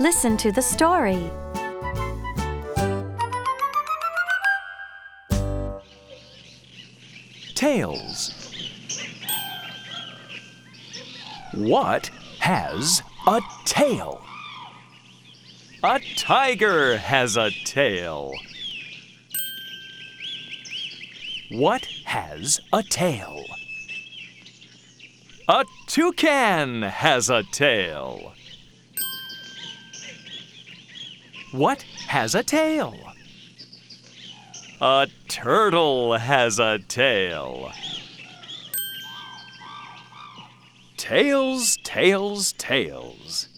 Listen to the story. Tails. What has a tail? A tiger has a tail. What has a tail? A toucan has a tail. What has a tail? A turtle has a tail. Tails, tails, tails.